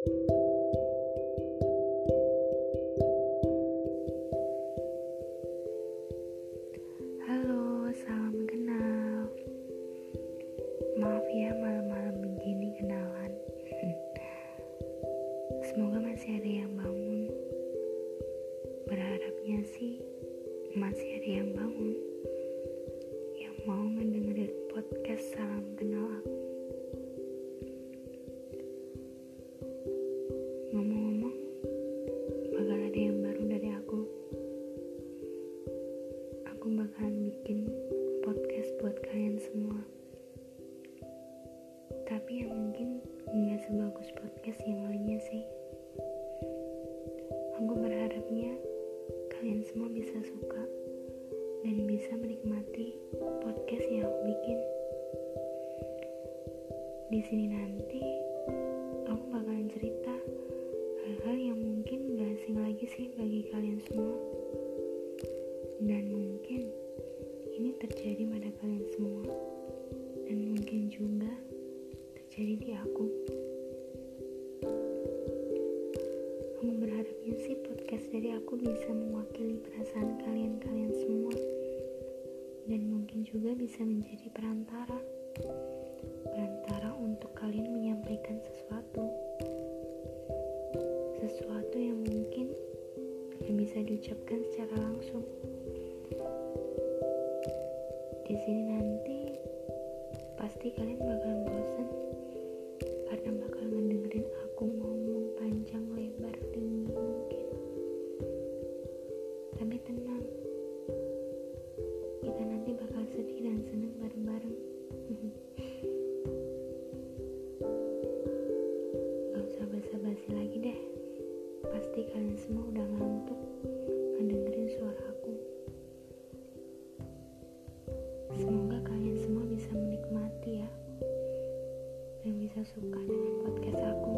Halo, salam kenal. Maaf ya malam-malam begini kenalan. Semoga masih ada yang bangun. Berharapnya sih masih ada yang bangun yang mau ngedengerin podcast Tapi yang mungkin nggak sebagus podcast yang lainnya sih. Aku berharapnya kalian semua bisa suka dan bisa menikmati podcast yang aku bikin. Di sini nanti aku bakalan cerita hal-hal yang mungkin gak asing lagi sih bagi kalian semua. Dan mungkin ini terjadi pada kalian semua. Dan mungkin juga terjadi di aku. Aku berharapnya sih podcast dari aku bisa mewakili perasaan kalian-kalian semua. Dan mungkin juga bisa menjadi perantara. Perantara untuk kalian menyampaikan sesuatu. Sesuatu yang mungkin gak bisa diucapkan secara langsung. Di sini nanti pasti kalian bakalan bosan ya dan bisa suka dengan podcast aku.